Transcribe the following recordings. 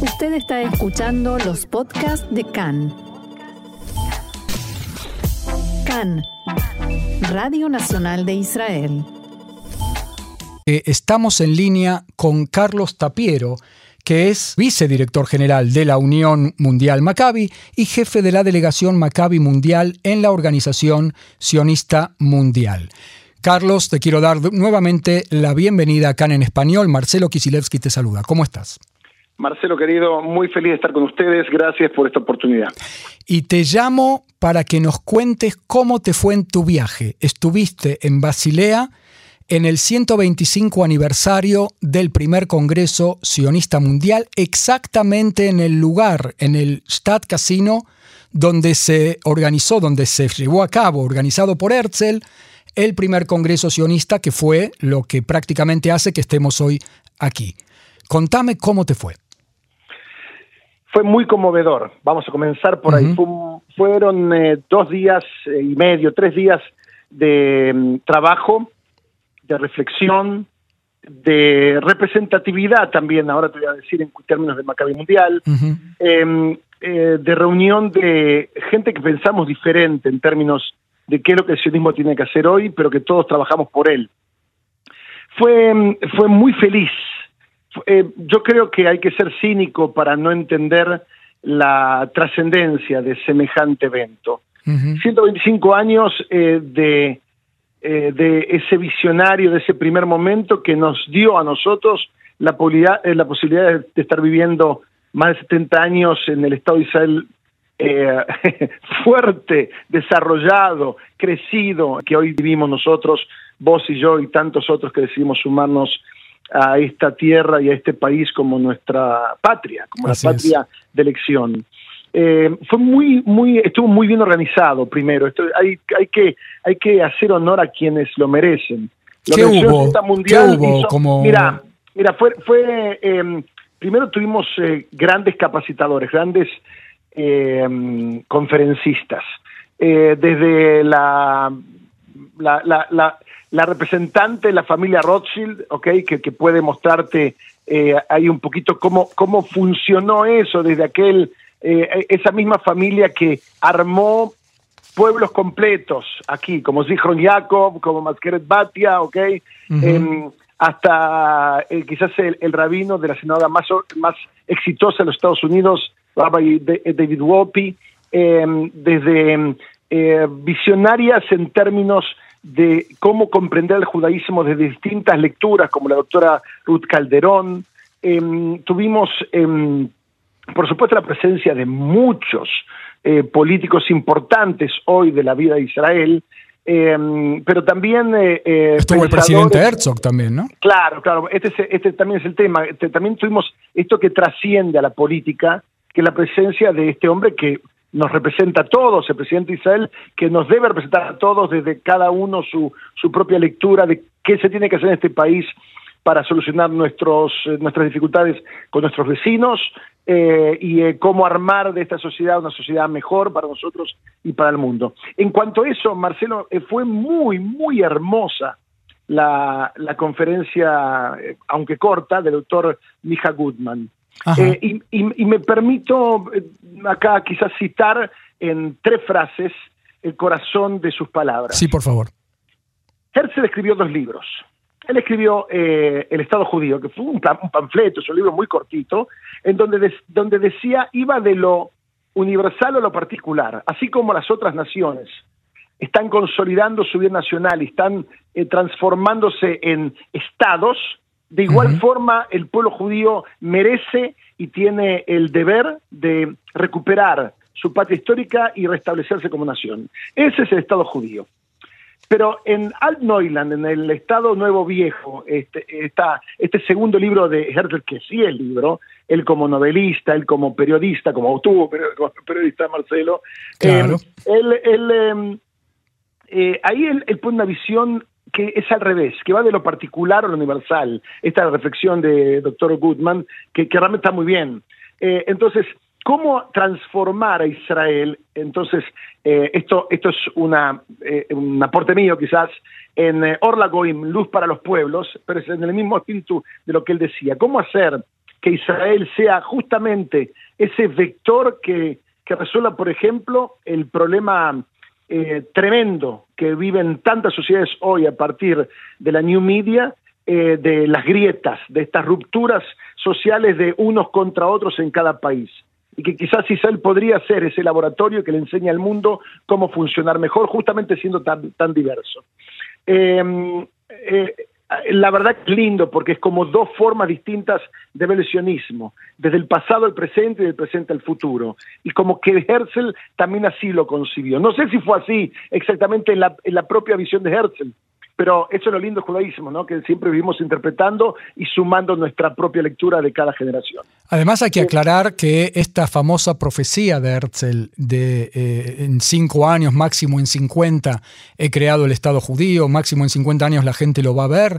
Usted está escuchando los podcasts de CAN. CAN, Radio Nacional de Israel. Eh, estamos en línea con Carlos Tapiero, que es vicedirector general de la Unión Mundial Maccabi y jefe de la delegación Maccabi Mundial en la Organización Sionista Mundial. Carlos, te quiero dar nuevamente la bienvenida acá en español. Marcelo Kisilevsky te saluda. ¿Cómo estás? Marcelo, querido, muy feliz de estar con ustedes. Gracias por esta oportunidad. Y te llamo para que nos cuentes cómo te fue en tu viaje. Estuviste en Basilea en el 125 aniversario del primer Congreso Sionista Mundial, exactamente en el lugar, en el Stadtcasino, donde se organizó, donde se llevó a cabo, organizado por Herzl, el primer Congreso Sionista, que fue lo que prácticamente hace que estemos hoy aquí. Contame cómo te fue. Fue muy conmovedor. Vamos a comenzar por ahí. fueron eh, dos días eh, y medio, tres días de mm, trabajo de reflexión, de representatividad también, ahora te voy a decir en términos de Maccabi Mundial, em, eh, de reunión de gente que pensamos diferente en términos de qué es lo que el sionismo tiene que hacer hoy, pero que todos trabajamos por él. Fue, em, fue muy feliz. Eh, yo creo que hay que ser cínico para no entender la trascendencia de semejante evento. 125 años eh, de eh, de ese visionario, de ese primer momento que nos dio a nosotros la, la posibilidad de, estar viviendo más de 70 años en el Estado de Israel eh, fuerte, desarrollado, crecido, que hoy vivimos nosotros, vos y yo y tantos otros que decidimos sumarnos a esta tierra y a este país como nuestra patria, como la patria de elección. Eh, fue muy, muy, estuvo muy bien organizado primero. Esto, hay, hay, que, hay que hacer honor a quienes lo merecen. ¿Qué hubo? Mundial como... Mira, mira, fue, fue em, primero tuvimos eh, grandes capacitadores, grandes em, conferencistas. Eh, desde la la, la, la, representante de la familia Rothschild, okay, que, que puede mostrarte ahí un poquito cómo, cómo funcionó eso desde aquel eh, esa misma familia que armó pueblos completos aquí, como Zichron Jacob, como Maskeret Batia, ¿ok? Em, hasta eh, quizás el, rabino de la senadora más, más exitosa de los Estados Unidos, Rabbi David Wopi, em, desde em, eh, visionarias en términos de cómo comprender el judaísmo desde distintas lecturas, como la doctora Ruth Calderón. tuvimos por supuesto, la presencia de muchos eh, políticos importantes hoy de la vida de Israel, eh, pero también... Eh, Estuvo el presidente Herzog también, ¿no? Claro, claro, este, este también es el tema. Este, también tuvimos esto que trasciende a la política, que es la presencia de este hombre que nos representa a todos, el presidente de Israel, que nos debe representar a todos desde cada uno su, su propia lectura de qué se tiene que hacer en este país para solucionar nuestros, nuestras dificultades con nuestros vecinos, eh, y eh, cómo armar de esta sociedad una sociedad mejor para nosotros y para el mundo. En cuanto a eso, Marcelo, eh, fue muy, muy hermosa la, la conferencia, aunque corta, del doctor Mija Goodman. Y, y, me permito acá quizás citar en tres frases el corazón de sus palabras. Sí, por favor. Herzl escribió dos libros. Él escribió eh, El Estado Judío, que fue un, panfleto, es un libro muy cortito, en donde, donde decía iba de lo universal a lo particular, así como las otras naciones están consolidando su bien nacional y están eh, transformándose en estados, de igual forma el pueblo judío merece y tiene el deber de recuperar su patria histórica y restablecerse como nación. Ese es el Estado judío. Pero en Alt-Neuland, en el Estado Nuevo Viejo, este, está este segundo libro de Herzl, que sí es libro, él como novelista, él como periodista, como como periodista Marcelo, claro. Eh, él, em, eh, ahí él, pone una visión que es al revés, que va de lo particular a lo universal. Esta reflexión de doctor Goodman, que, que realmente está muy bien. Eh, entonces, ¿Cómo transformar a Israel? Entonces, eh, esto, esto es una, eh, un aporte mío quizás, en eh, Orla Goim, Luz para los Pueblos, pero es en el mismo espíritu de lo que él decía. ¿Cómo hacer que Israel sea justamente ese vector que, que resuelva, por ejemplo, el problema eh, tremendo que viven tantas sociedades hoy a partir de la New Media, eh, de las grietas, de estas rupturas sociales de unos contra otros en cada país. Y que quizás Israel podría ser ese laboratorio que le enseña al mundo cómo funcionar mejor, justamente siendo tan, tan diverso. Eh, la verdad es lindo porque es como dos formas distintas de ver desde el pasado al presente y del presente al futuro. Y como que Herzl también así lo concibió. No sé si fue así exactamente en la, en la propia visión de Herzl, pero eso es lo lindo del judaísmo, ¿no? que siempre vivimos interpretando y sumando nuestra propia lectura de cada generación. Además hay que aclarar que esta famosa profecía de Herzl de eh, en cinco años, máximo en 50, he creado el Estado judío, máximo en 50 años la gente lo va a ver,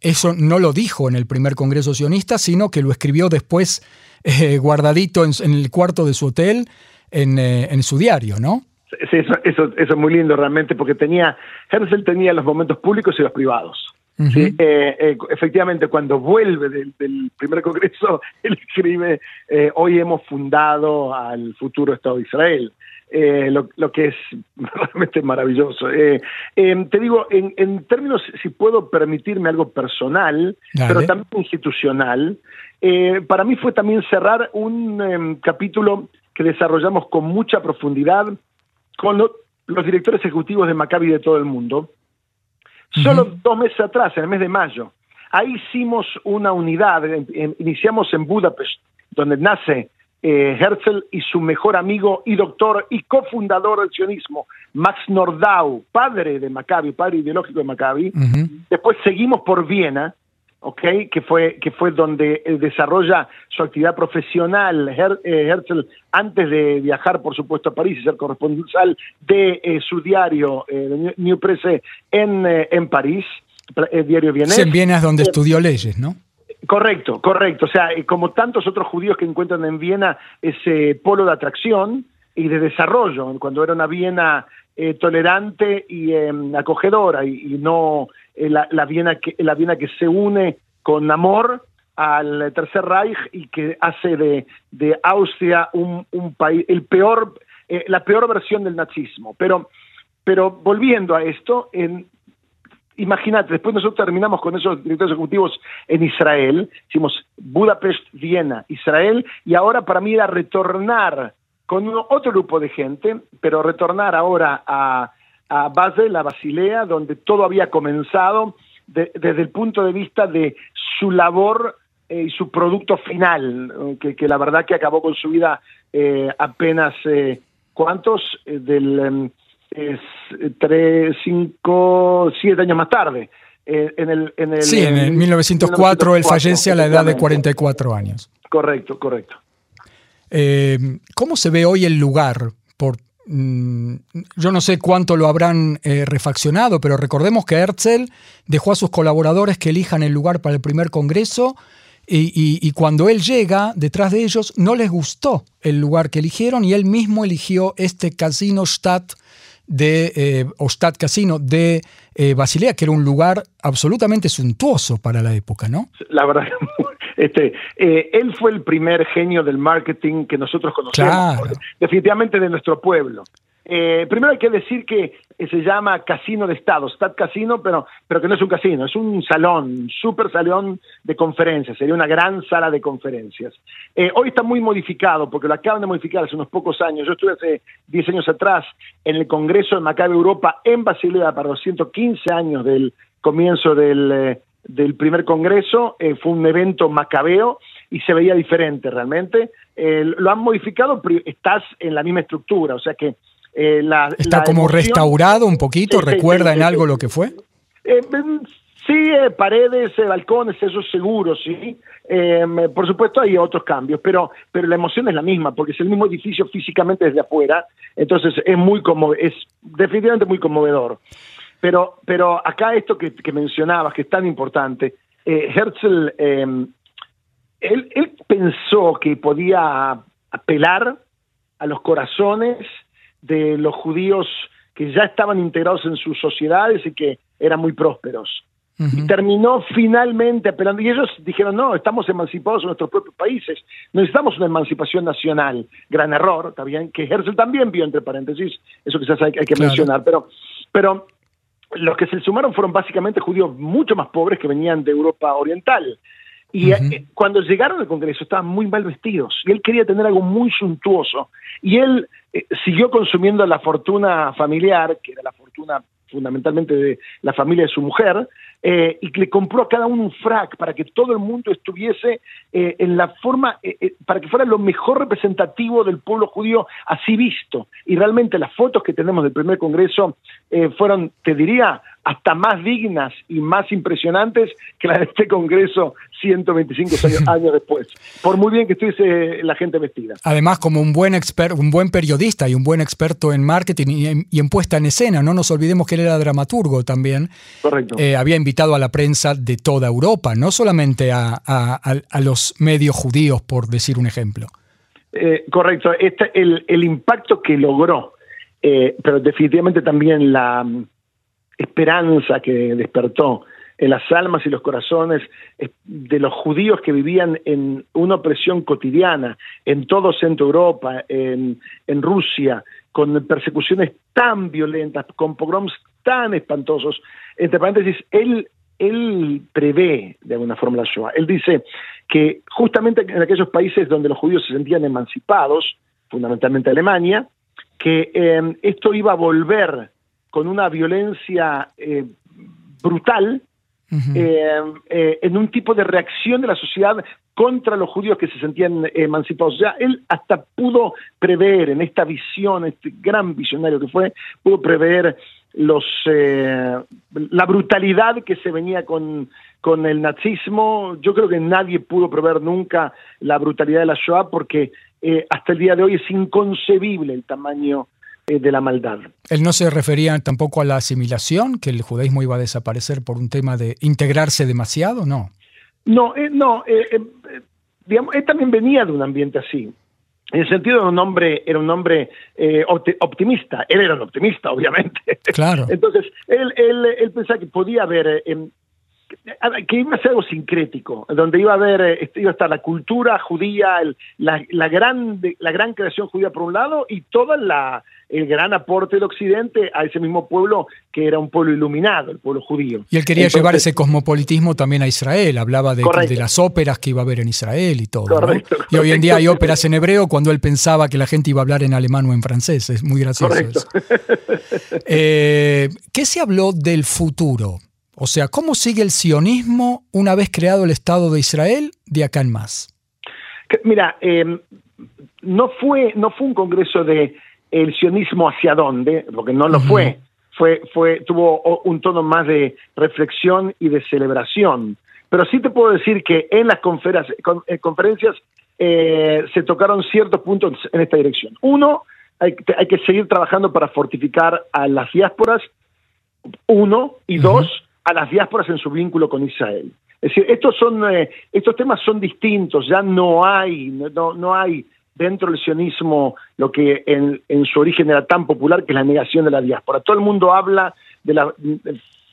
eso no lo dijo en el primer Congreso sionista, sino que lo escribió después eh, guardadito en, el cuarto de su hotel en, eh, en su diario, ¿no? Sí, eso, eso, es muy lindo realmente, porque tenía, Herzl tenía los momentos públicos y los privados. sí, eh, eh, efectivamente, cuando vuelve del, primer congreso, él escribe, eh, hoy hemos fundado al futuro Estado de Israel. Lo, lo, que es realmente maravilloso. te digo, en, en, términos, si puedo permitirme algo personal, pero también institucional, para mí fue también cerrar un em, capítulo que desarrollamos con mucha profundidad con los directores ejecutivos de Maccabi de todo el mundo. Solo dos meses atrás, en el mes de mayo, ahí hicimos una unidad, iniciamos en Budapest, donde nace eh, Herzl y su mejor amigo y doctor y cofundador del sionismo, Max Nordau, padre de Maccabi, padre ideológico de Maccabi. Después seguimos por Viena, okay, que fue que fue donde desarrolla su actividad profesional eh, Herzl antes de viajar por supuesto a París y ser corresponsal de eh, su diario eh, New Presse en, en París el diario vienés. En Viena es donde estudió leyes no correcto correcto. O sea como tantos otros judíos que encuentran en Viena ese polo de atracción y de desarrollo cuando era una Viena tolerante y em, acogedora y no eh, la, la, Viena que, la Viena que se une con amor al Tercer Reich y que hace de, de Austria un, un, país, el peor, eh, la peor versión del nazismo. Pero, pero volviendo a esto, en, imagínate, después nosotros terminamos con esos directores ejecutivos en Israel, hicimos Budapest, Viena, Israel, y ahora para mí era retornar con otro grupo de gente, pero retornar ahora a, a Basel, a Basilea, donde todo había comenzado desde el punto de vista de su labor eh, y su producto final, que, la verdad que acabó con su vida eh, apenas, eh, ¿cuántos? del em, tres, cinco, siete años más tarde. en el, en el, sí, en el 1904, él fallece a la edad de 44 años. Correcto, correcto. ¿Cómo se ve hoy el lugar por Mm, yo no sé cuánto lo habrán eh, refaccionado, pero recordemos que Herzl dejó a sus colaboradores que elijan el lugar para el primer congreso y, cuando él llega detrás de ellos no les gustó el lugar que eligieron y él mismo eligió este Casino Stadt de eh, o Casino de eh, Basilea, que era un lugar absolutamente suntuoso para la época, ¿no? La verdad, este, eh, él fue el primer genio del marketing que nosotros conocemos, definitivamente de nuestro pueblo. Eh, primero hay que decir que se llama Casino de Estado, Stad Casino, pero, pero que no es un casino, es un salón, un super salón de conferencias, sería una gran sala de conferencias. Eh, hoy está muy modificado, porque lo acaban de modificar hace unos pocos años. Yo estuve hace 10 años atrás en el Congreso de Maccabi Europa en Basilea para los 115 años del comienzo del, del primer congreso, eh, fue un evento macabeo y se veía diferente realmente. Eh, lo han modificado, pero estás en la misma estructura, o sea que eh, la... Está como restaurado un poquito, ¿recuerda en algo lo que fue? sí, paredes, balcones, eso seguro, sí. por supuesto hay otros cambios, pero, pero la emoción es la misma, porque es el mismo edificio físicamente desde afuera, entonces es muy como, es definitivamente muy conmovedor. Pero, pero acá esto que, mencionabas, que es tan importante, eh, Herzl, em, él, él pensó que podía apelar a los corazones de los judíos que ya estaban integrados en sus sociedades y que eran muy prósperos. Y terminó finalmente apelando. Y ellos dijeron, no, estamos emancipados en nuestros propios países. Necesitamos una emancipación nacional. Gran error, está bien, que Herzl también vio, entre paréntesis, eso quizás hay, hay que mencionar. Pero, pero los que se sumaron fueron básicamente judíos mucho más pobres que venían de Europa Oriental. Y eh, cuando llegaron al Congreso estaban muy mal vestidos y él quería tener algo muy suntuoso. Y él eh, siguió consumiendo la fortuna familiar, que era la fortuna fundamentalmente de la familia de su mujer, eh, y le compró a cada uno un frac para que todo el mundo estuviese eh, en la forma, eh, para que fuera lo mejor representativo del pueblo judío así visto. Y realmente las fotos que tenemos del primer congreso fueron, te diría, hasta más dignas y más impresionantes que las de este Congreso 125 años, después, por muy bien que estuviese la gente vestida. Además, como un buen experto, un buen periodista y un buen experto en marketing y en, puesta en escena, no nos olvidemos que él era dramaturgo también. Correcto. Había invitado a la prensa de toda Europa, no solamente a, los medios judíos, por decir un ejemplo. Eh, correcto. Este, el, impacto que logró, eh, pero definitivamente también la esperanza que despertó en las almas y los corazones eh, de los judíos que vivían en una opresión cotidiana en todo Centro Europa, en, Rusia, con persecuciones tan violentas, con pogroms tan espantosos. Entre paréntesis, él, él prevé de alguna forma la Shoah. Él dice que justamente en aquellos países donde los judíos se sentían emancipados, fundamentalmente Alemania, que eh, esto iba a volver con una violencia eh, brutal eh, eh, en un tipo de reacción de la sociedad contra los judíos que se sentían emancipados. O sea, él hasta pudo prever en esta visión, este gran visionario que fue, pudo prever los la brutalidad que se venía con, con el nazismo. Yo creo que nadie pudo prever nunca la brutalidad de la Shoah porque hasta el día de hoy es inconcebible el tamaño eh, de la maldad. Él no se refería tampoco a la asimilación, que el judaísmo iba a desaparecer por un tema de integrarse demasiado, ¿no? No, eh, no, eh, digamos, él también venía de un ambiente así. En el sentido de un hombre, era un hombre optimista. Él era un optimista, obviamente. Claro. Entonces, él, él, él pensaba que podía haber que iba a ser algo sincrético, donde iba a haber, este, iba a estar la cultura judía, la, la, gran, la gran creación judía por un lado y todo la, el gran aporte del Occidente a ese mismo pueblo que era un pueblo iluminado, el pueblo judío. Y él quería llevar ese cosmopolitismo también a Israel, hablaba de, de, las óperas que iba a haber en Israel y todo. y hoy en día hay óperas en hebreo cuando él pensaba que la gente iba a hablar en alemán o en francés, es muy gracioso eso. Eh, ¿Qué se habló del futuro? O sea, ¿cómo sigue el sionismo una vez creado el Estado de Israel de acá en más? Mira, em, no, fue, no fue un congreso de el sionismo hacia dónde, porque no lo fue. Fue, fue, tuvo un tono más de reflexión y de celebración. Pero sí te puedo decir que en las eh, conferencias eh, se tocaron ciertos puntos en esta dirección. Uno, hay, hay, que seguir trabajando para fortificar a las diásporas, uno, y dos, a las diásporas en su vínculo con Israel. Es decir, estos, son, eh, estos temas son distintos, ya no hay, no, no hay dentro del sionismo lo que en, su origen era tan popular, que es la negación de la diáspora. Todo el mundo habla de la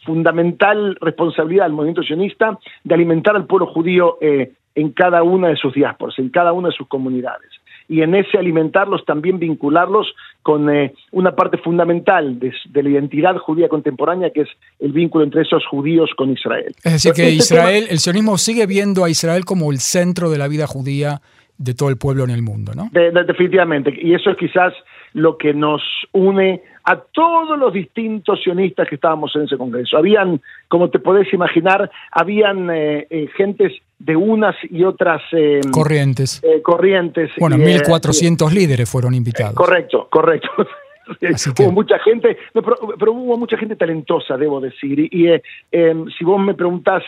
fundamental responsabilidad del movimiento sionista de alimentar al pueblo judío eh, en cada una de sus diásporas, en cada una de sus comunidades y en ese alimentarlos también vincularlos con eh, una parte fundamental de, la identidad judía contemporánea, que es el vínculo entre esos judíos con Israel. Es decir, que este Israel, el sionismo sigue viendo a Israel como el centro de la vida judía de todo el pueblo en el mundo, ¿no? definitivamente, y eso es quizás lo que nos une a todos los distintos sionistas que estábamos en ese congreso. Habían, como te podés imaginar, habían eh, eh, gentes de unas y otras eh, corrientes. corrientes. Bueno, 1.400 líderes fueron invitados. correcto, correcto. hubo mucha gente, pero, hubo mucha gente talentosa, debo decir. Y, em, si vos me preguntás,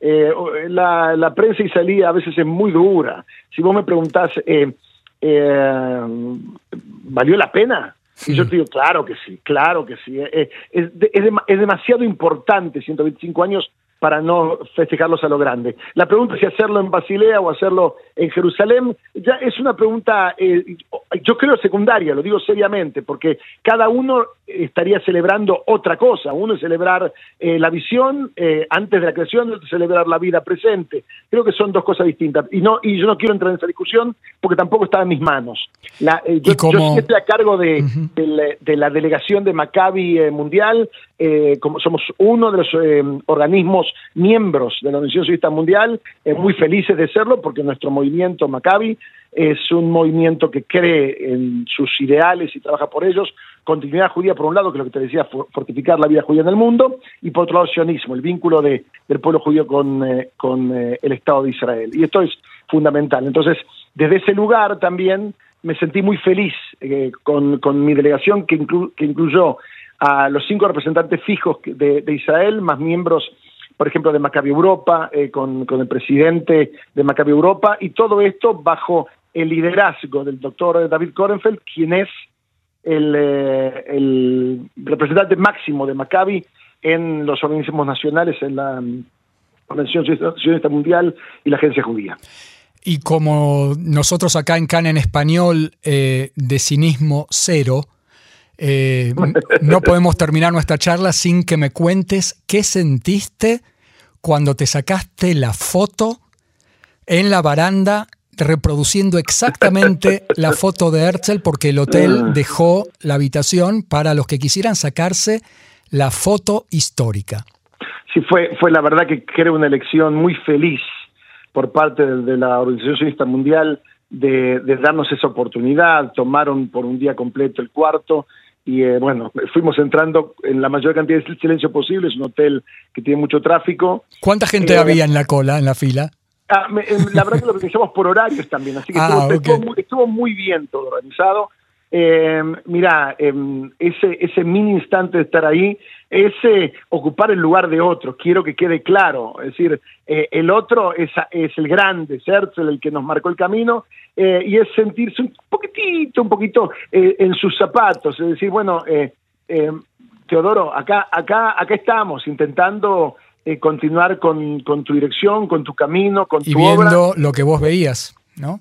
la, la, prensa israelí a veces es muy dura. Si vos me preguntás, ¿valió la pena? Y yo te digo, claro que sí, claro que sí. Eh, eh, es, es, demasiado importante, 125 años, para no festejarlos a lo grande. La pregunta si hacerlo en Basilea o hacerlo en Jerusalén ya es una pregunta, eh, yo creo secundaria, lo digo seriamente, porque cada uno estaría celebrando otra cosa. Uno es celebrar eh, la visión eh, antes de la creación, otro es celebrar la vida presente. Creo que son dos cosas distintas. Y no y yo no quiero entrar en esa discusión porque tampoco está en mis manos. La, yo, estoy a cargo de, de, la, delegación de Maccabi Mundial, como somos uno de los organismos miembros de la Organización Sionista Mundial, eh, muy felices de serlo porque nuestro movimiento Maccabi es un movimiento que cree en sus ideales y trabaja por ellos. Continuidad judía, por un lado, que es lo que te decía, fortificar la vida judía en el mundo, y por otro lado, sionismo, el vínculo de, del pueblo judío con, eh, con eh, el Estado de Israel. Y esto es fundamental. Entonces, desde ese lugar también me sentí muy feliz con, con, mi delegación, que, que incluyó a los cinco representantes fijos de, de Israel, más miembros por ejemplo, de Maccabi Europa, eh, con, el presidente de Maccabi Europa, y todo esto bajo el liderazgo del doctor David Korenfeld, quien es el, eh, el representante máximo de Maccabi en los organismos nacionales, en la Organización Sionista Mundial y la Agencia Judía. Y como nosotros acá en CAN en español, eh, de cinismo cero, no podemos terminar nuestra charla sin que me cuentes qué sentiste cuando te sacaste la foto en la baranda reproduciendo exactamente la foto de Herzl porque el hotel ah. dejó la habitación para los que quisieran sacarse la foto histórica. Sí, fue, fue la verdad que creo una elección muy feliz por parte de, la Organización Sionista Mundial de, de, darnos esa oportunidad. Tomaron por un día completo el cuarto y eh, bueno, fuimos entrando en la mayor cantidad de silencio posible, es un hotel que tiene mucho tráfico. ¿Cuánta gente eh, había en la cola, en la fila? Ah, em, la verdad que lo organizamos por horarios también, así que ah, estuvo, muy, bien todo organizado. Eh, mira, em, ese, ese mini instante de estar ahí es ocupar el lugar de otro, quiero que quede claro, es decir, eh, el otro es, es el grande, es el que nos marcó el camino, eh, y es sentirse un poquitito, un poquito eh, en sus zapatos, es decir, bueno, Teodoro, acá, acá, acá estamos intentando continuar con, con, tu dirección, con tu camino, con y viendo lo que vos veías, ¿no?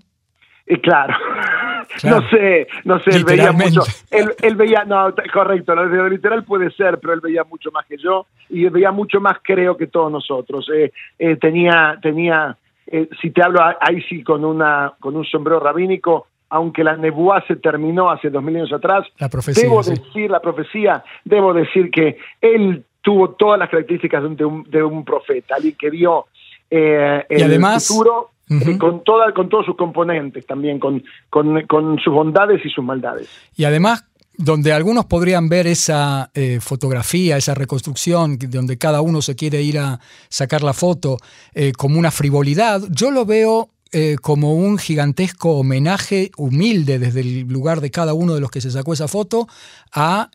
claro. No sé, no sé, él veía mucho. Él, veía, no, correcto, lo literal puede ser, pero él veía mucho más que yo y veía mucho más, creo, que todos nosotros. Eh, eh, tenía, tenía eh, si te hablo ahí sí con, una, con un sombrero rabínico, aunque la nebuá se terminó hace dos mil años atrás, la profecía, debo decir, la profecía, debo decir que él tuvo todas las características de un, de un profeta, alguien que vio el y además, futuro con, toda, con todos sus componentes también, con, con, sus bondades y sus maldades. Y además, donde algunos podrían ver esa eh, fotografía, esa reconstrucción, donde cada uno se quiere ir a sacar la foto eh, como una frivolidad, yo lo veo eh, como un gigantesco homenaje humilde desde el lugar de cada uno de los que se sacó esa foto a,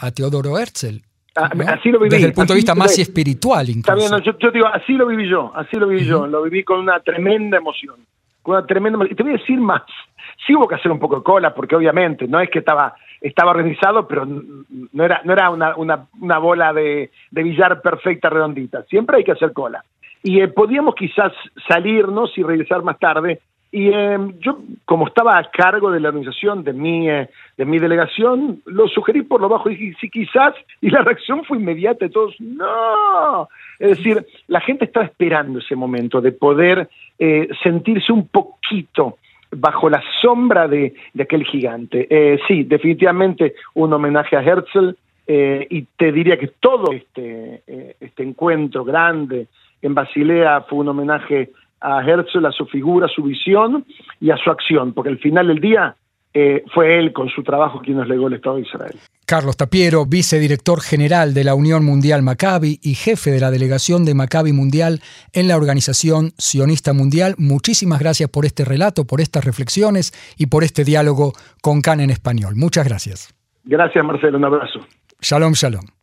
a Teodoro Herzl. Ah, así lo viví. Desde el punto de vista más espiritual, incluso. yo, digo, así lo viví yo, así lo viví yo, lo viví con una tremenda emoción, con una tremenda Y te voy a decir más, sí hubo que hacer un poco de cola, porque obviamente no es que estaba, estaba organizado, pero no era, no era una, una, una bola de, de, billar perfecta, redondita, siempre hay que hacer cola. Y eh, podíamos quizás salirnos y regresar más tarde, y em, yo, como estaba a cargo de la organización de mi, eh, de mi delegación, lo sugerí por lo bajo. Dije, sí, quizás, y la reacción fue inmediata. De todos, no. Es decir, la gente estaba esperando ese momento de poder eh, sentirse un poquito bajo la sombra de, de aquel gigante. Eh, sí, definitivamente un homenaje a Herzl, y te diría que todo este, este encuentro grande en Basilea fue un homenaje a Herzl, a su figura, a su visión y a su acción, porque al final del día eh, fue él con su trabajo quien nos legó el Estado de Israel. Carlos Tapiero, vicedirector general de la Unión Mundial Maccabi y jefe de la delegación de Maccabi Mundial en la Organización Sionista Mundial, muchísimas gracias por este relato, por estas reflexiones y por este diálogo con CAN en español. Muchas gracias. Gracias, Marcelo. Un abrazo. Shalom, shalom.